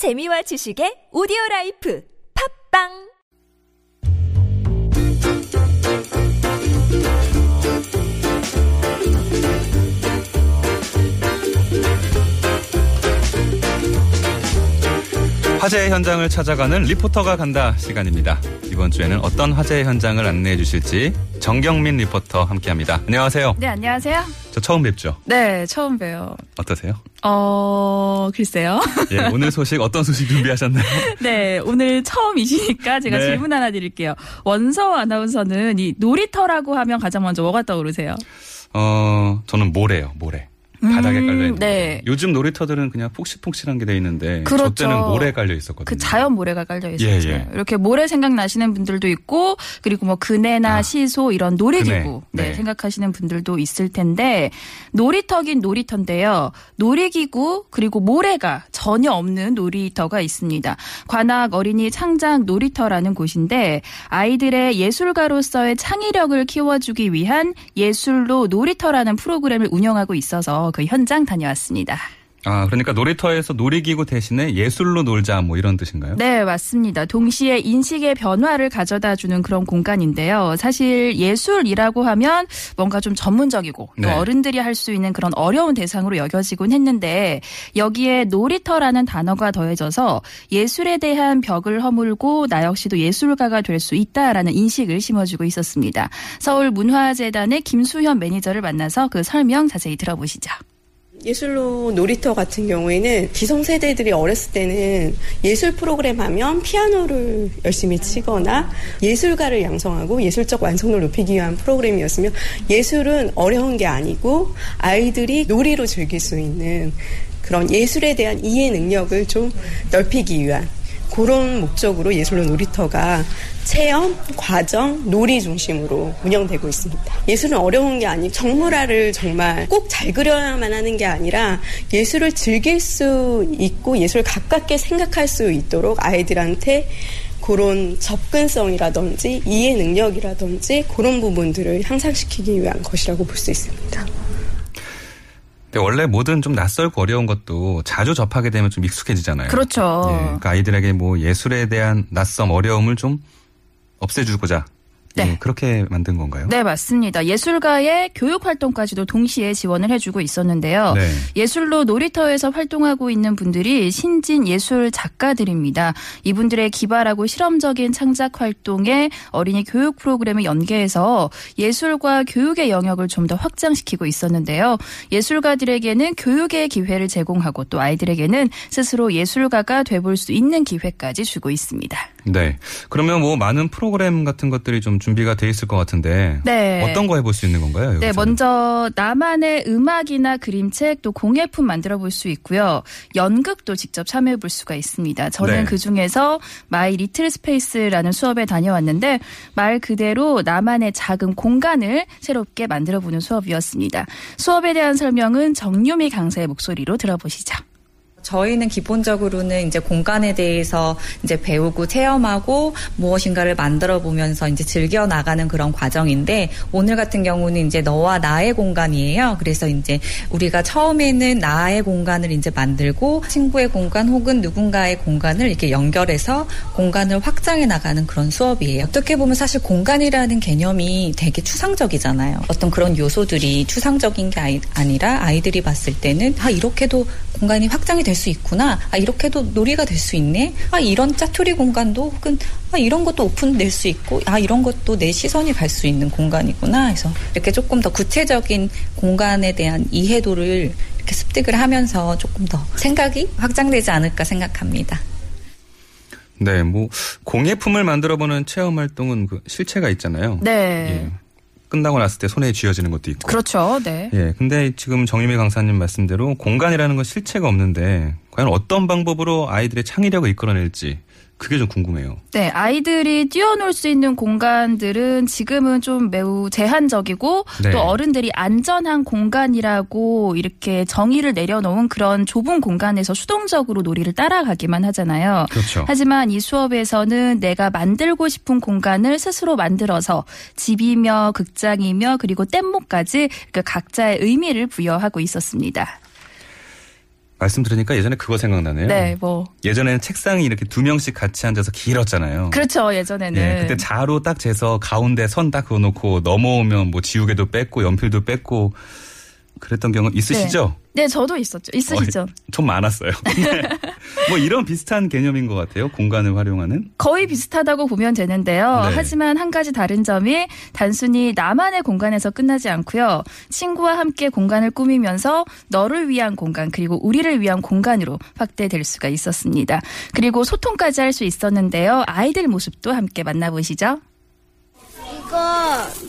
재미와 지식의 오디오 라이프 팟빵 화제의 현장을 찾아가는 리포터가 간다 시간입니다. 이번 주에는 어떤 화제의 현장을 안내해 주실지 정경민 리포터 함께합니다. 안녕하세요. 네, 안녕하세요. 저 처음 뵙죠. 네, 처음 봬요. 어떠세요? 어, 글쎄요. 예, 오늘 소식 어떤 소식 준비하셨나요? 네, 오늘 처음이시니까 제가 네. 질문 하나 드릴게요. 원서 아나운서는 이 놀이터라고 하면 가장 먼저 뭐가 떠오르세요? 어, 저는 모래요, 모래. 바닥에 음, 깔려 있는. 네. 요즘 놀이터들은 그냥 폭실폭실한 게 돼 있는데 그렇죠. 저 때는 모래 깔려 있었거든요. 그 자연 모래가 깔려 있었죠. 예, 예. 이렇게 모래 생각나시는 분들도 있고 그리고 뭐 그네나 아, 시소 이런 놀이기구 그네, 네, 네. 생각하시는 분들도 있을 텐데 놀이터긴 놀이터인데요. 놀이기구 그리고 모래가 전혀 없는 놀이터가 있습니다. 관악 어린이 창작 놀이터라는 곳인데 아이들의 예술가로서의 창의력을 키워주기 위한 예술로 놀이터라는 프로그램을 운영하고 있어서 그 현장 다녀왔습니다. 아, 그러니까 놀이터에서 놀이기구 대신에 예술로 놀자 뭐 이런 뜻인가요? 네, 맞습니다. 동시에 인식의 변화를 가져다 주는 그런 공간인데요. 사실 예술이라고 하면 뭔가 좀 전문적이고 또 네. 어른들이 할 수 있는 그런 어려운 대상으로 여겨지곤 했는데 여기에 놀이터라는 단어가 더해져서 예술에 대한 벽을 허물고 나 역시도 예술가가 될 수 있다라는 인식을 심어주고 있었습니다. 서울 문화재단의 김수현 매니저를 만나서 그 설명 자세히 들어보시죠. 예술로 놀이터 같은 경우에는 기성세대들이 어렸을 때는 예술 프로그램 하면 피아노를 열심히 치거나 예술가를 양성하고 예술적 완성도를 높이기 위한 프로그램이었으며 예술은 어려운 게 아니고 아이들이 놀이로 즐길 수 있는 그런 예술에 대한 이해 능력을 좀 넓히기 위한 그런 목적으로 예술로 놀이터가 체험, 과정, 놀이 중심으로 운영되고 있습니다. 예술은 어려운 게 아니고 정물화를 정말 꼭 잘 그려야만 하는 게 아니라 예술을 즐길 수 있고 예술을 가깝게 생각할 수 있도록 아이들한테 그런 접근성이라든지 이해 능력이라든지 그런 부분들을 향상시키기 위한 것이라고 볼 수 있습니다. 근데 원래 뭐든 좀 낯설고 어려운 것도 자주 접하게 되면 좀 익숙해지잖아요. 그렇죠. 예, 그러니까 아이들에게 뭐 예술에 대한 낯섦, 어려움을 좀 없애주고자. 네. 예, 그렇게 만든 건가요? 네, 맞습니다. 예술가의 교육 활동까지도 동시에 지원을 해주고 있었는데요. 네. 예술로 놀이터에서 활동하고 있는 분들이 신진 예술 작가들입니다. 이분들의 기발하고 실험적인 창작 활동에 어린이 교육 프로그램을 연계해서 예술과 교육의 영역을 좀 더 확장시키고 있었는데요. 예술가들에게는 교육의 기회를 제공하고 또 아이들에게는 스스로 예술가가 돼볼 수 있는 기회까지 주고 있습니다. 네. 그러면 뭐 많은 프로그램 같은 것들이 좀 준비가 돼 있을 것 같은데 네. 어떤 거 해볼 수 있는 건가요? 네, 여기서는? 먼저 나만의 음악이나 그림책 또 공예품 만들어 볼 수 있고요. 연극도 직접 참여해 볼 수가 있습니다. 저는 네. 그 중에서 My Little Space라는 수업에 다녀왔는데 말 그대로 나만의 작은 공간을 새롭게 만들어 보는 수업이었습니다. 수업에 대한 설명은 정유미 강사의 목소리로 들어보시죠. 저희는 기본적으로는 이제 공간에 대해서 이제 배우고 체험하고 무엇인가를 만들어 보면서 이제 즐겨 나가는 그런 과정인데 오늘 같은 경우는 이제 너와 나의 공간이에요. 그래서 이제 우리가 처음에는 나의 공간을 이제 만들고 친구의 공간 혹은 누군가의 공간을 이렇게 연결해서 공간을 확장해 나가는 그런 수업이에요. 어떻게 보면 사실 공간이라는 개념이 되게 추상적이잖아요. 어떤 그런 요소들이 추상적인 게 아니라 아이들이 봤을 때는 아 이렇게도 공간이 확장이 될 수 있구나. 아 이렇게도 놀이가 될 수 있네. 아 이런 짜투리 공간도 혹은 아 이런 것도 오픈될 수 있고 아 이런 것도 내 시선이 갈 수 있는 공간이구나. 해서 이렇게 조금 더 구체적인 공간에 대한 이해도를 이렇게 습득을 하면서 조금 더 생각이 확장되지 않을까 생각합니다. 네, 뭐 공예품을 만들어보는 체험 활동은 그 실체가 있잖아요. 네. 예. 끝나고 났을 때 손에 쥐어지는 것도 있고. 그렇죠. 네. 예, 근데 지금 정유미 강사님 말씀대로 공간이라는 건 실체가 없는데 과연 어떤 방법으로 아이들의 창의력을 이끌어낼지 그게 좀 궁금해요. 네, 아이들이 뛰어놀 수 있는 공간들은 지금은 좀 매우 제한적이고 네. 또 어른들이 안전한 공간이라고 이렇게 정의를 내려놓은 그런 좁은 공간에서 수동적으로 놀이를 따라가기만 하잖아요. 그렇죠. 하지만 이 수업에서는 내가 만들고 싶은 공간을 스스로 만들어서 집이며 극장이며 그리고 뗏목까지 그 각자의 의미를 부여하고 있었습니다. 말씀 들으니까 예전에 그거 생각나네요. 네, 뭐 예전에는 책상이 이렇게 두 명씩 같이 앉아서 길었잖아요. 그렇죠 예전에는. 예, 그때 자로 딱 재서 가운데 선 딱 그어놓고 넘어오면 뭐 지우개도 뺐고 연필도 뺐고 그랬던 경우 있으시죠? 네, 저도 있었죠. 있으시죠? 어, 좀 많았어요. 네. 뭐 이런 비슷한 개념인 것 같아요. 공간을 활용하는. 거의 비슷하다고 보면 되는데요. 네. 하지만 한 가지 다른 점이 단순히 나만의 공간에서 끝나지 않고요. 친구와 함께 공간을 꾸미면서 너를 위한 공간 그리고 우리를 위한 공간으로 확대될 수가 있었습니다. 그리고 소통까지 할 수 있었는데요. 아이들 모습도 함께 만나보시죠.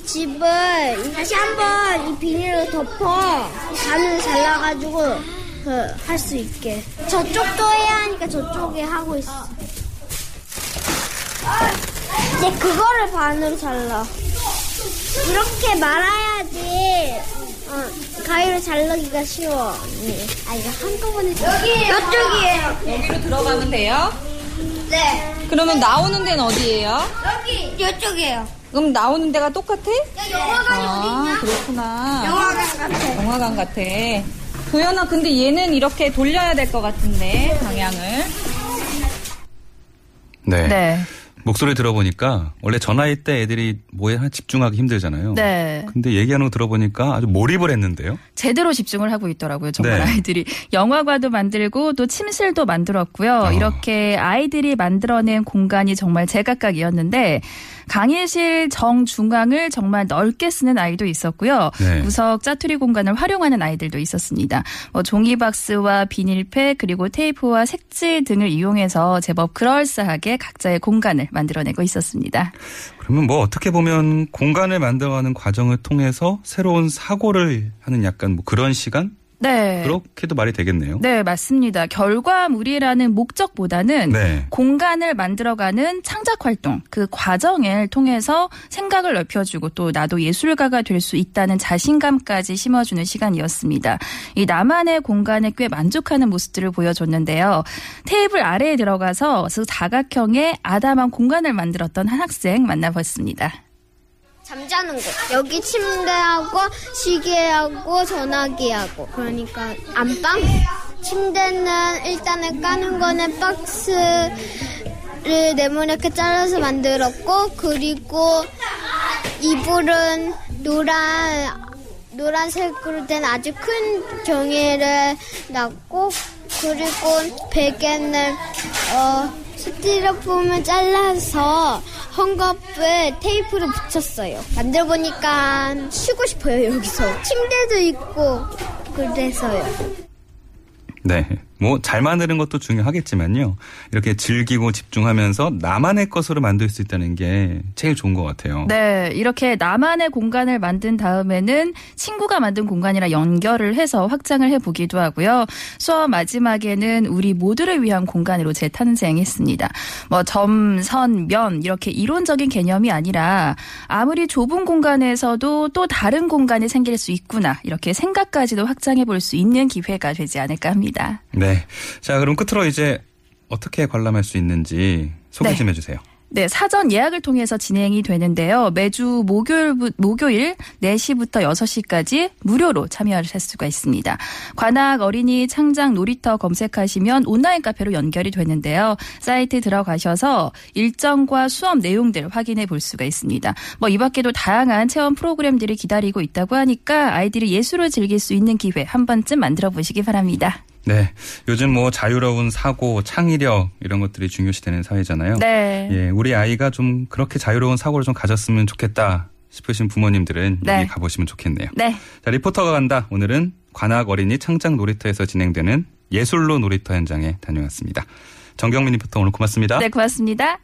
집을 다시 한번 이 비닐로 덮어 반을 잘라가지고 그 할 수 있게. 저쪽도 해야 하니까 저쪽에 하고 있어. 이제 그거를 반으로 잘라. 이렇게 말아야지. 어, 가위로 자르기가 쉬워. 네. 아 이거 한꺼번에 여기! 이쪽이에요. 여기로 들어가면 돼요? 네. 그러면 나오는 데는 어디예요? 여기! 이쪽이에요 그럼 나오는 데가 똑같아? 영화관이 아, 그렇구나. 영화관 같아 영화관 같아. 도연아, 근데 얘는 이렇게 돌려야 될 것 같은데, 방향을. 네. 네. 목소리 들어보니까 원래 전화일 때 애들이 뭐에 하나 집중하기 힘들잖아요. 네. 근데 얘기하는 거 들어보니까 아주 몰입을 했는데요. 제대로 집중을 하고 있더라고요. 정말 네. 아이들이 영화관도 만들고 또 침실도 만들었고요. 어. 이렇게 아이들이 만들어낸 공간이 정말 제각각이었는데 강의실 정중앙을 정말 넓게 쓰는 아이도 있었고요. 네. 구석 짜투리 공간을 활용하는 아이들도 있었습니다. 뭐 종이박스와 비닐팩 그리고 테이프와 색지 등을 이용해서 제법 그럴싸하게 각자의 공간을 만들어내고 있었습니다. 그러면 뭐 어떻게 보면 공간을 만들어가는 과정을 통해서 새로운 사고를 하는 약간 뭐 그런 시간? 네. 그렇게도 말이 되겠네요. 네, 맞습니다. 결과물이라는 목적보다는 네. 공간을 만들어가는 창작 활동, 그 과정을 통해서 생각을 넓혀주고 또 나도 예술가가 될 수 있다는 자신감까지 심어주는 시간이었습니다. 이 나만의 공간에 꽤 만족하는 모습들을 보여줬는데요. 테이블 아래에 들어가서 그 사각형의 아담한 공간을 만들었던 한 학생 만나봤습니다. 잠자는 곳. 여기 침대하고 시계하고 전화기하고. 그러니까 안방. 침대는 일단은 까는 거는 박스를 네모나게 잘라서 만들었고 그리고 이불은 노란 노란색으로 된 아주 큰 종이를 놨고 그리고 베개는 어 스티로폼을 잘라서 헝겊을 테이프로 붙였어요. 만들어 보니까 쉬고 싶어요 여기서. 침대도 있고 그래서요. 네. 뭐 잘 만드는 것도 중요하겠지만요. 이렇게 즐기고 집중하면서 나만의 것으로 만들 수 있다는 게 제일 좋은 것 같아요. 네, 이렇게 나만의 공간을 만든 다음에는 친구가 만든 공간이랑 연결을 해서 확장을 해보기도 하고요. 수업 마지막에는 우리 모두를 위한 공간으로 재탄생했습니다. 뭐 점, 선, 면 이렇게 이론적인 개념이 아니라 아무리 좁은 공간에서도 또 다른 공간이 생길 수 있구나 이렇게 생각까지도 확장해 볼 수 있는 기회가 되지 않을까 합니다. 네. 자, 그럼 끝으로 이제 어떻게 관람할 수 있는지 소개 네. 좀 해주세요. 네, 사전 예약을 통해서 진행이 되는데요. 매주 목요일, 목요일 4시부터 6시까지 무료로 참여할 수가 있습니다. 관악 어린이 창작 놀이터 검색하시면 온라인 카페로 연결이 되는데요. 사이트 들어가셔서 일정과 수업 내용들 확인해 볼 수가 있습니다. 뭐 이 밖에도 다양한 체험 프로그램들이 기다리고 있다고 하니까 아이들이 예술을 즐길 수 있는 기회 한 번쯤 만들어 보시기 바랍니다. 네. 요즘 뭐 자유로운 사고, 창의력 이런 것들이 중요시 되는 사회잖아요. 네. 예, 우리 아이가 좀 그렇게 자유로운 사고를 좀 가졌으면 좋겠다 싶으신 부모님들은 네. 여기 가보시면 좋겠네요. 네. 자, 리포터가 간다. 오늘은 관악 어린이 창작 놀이터에서 진행되는 예술로 놀이터 현장에 다녀왔습니다. 정경민 리포터 오늘 고맙습니다. 네, 고맙습니다.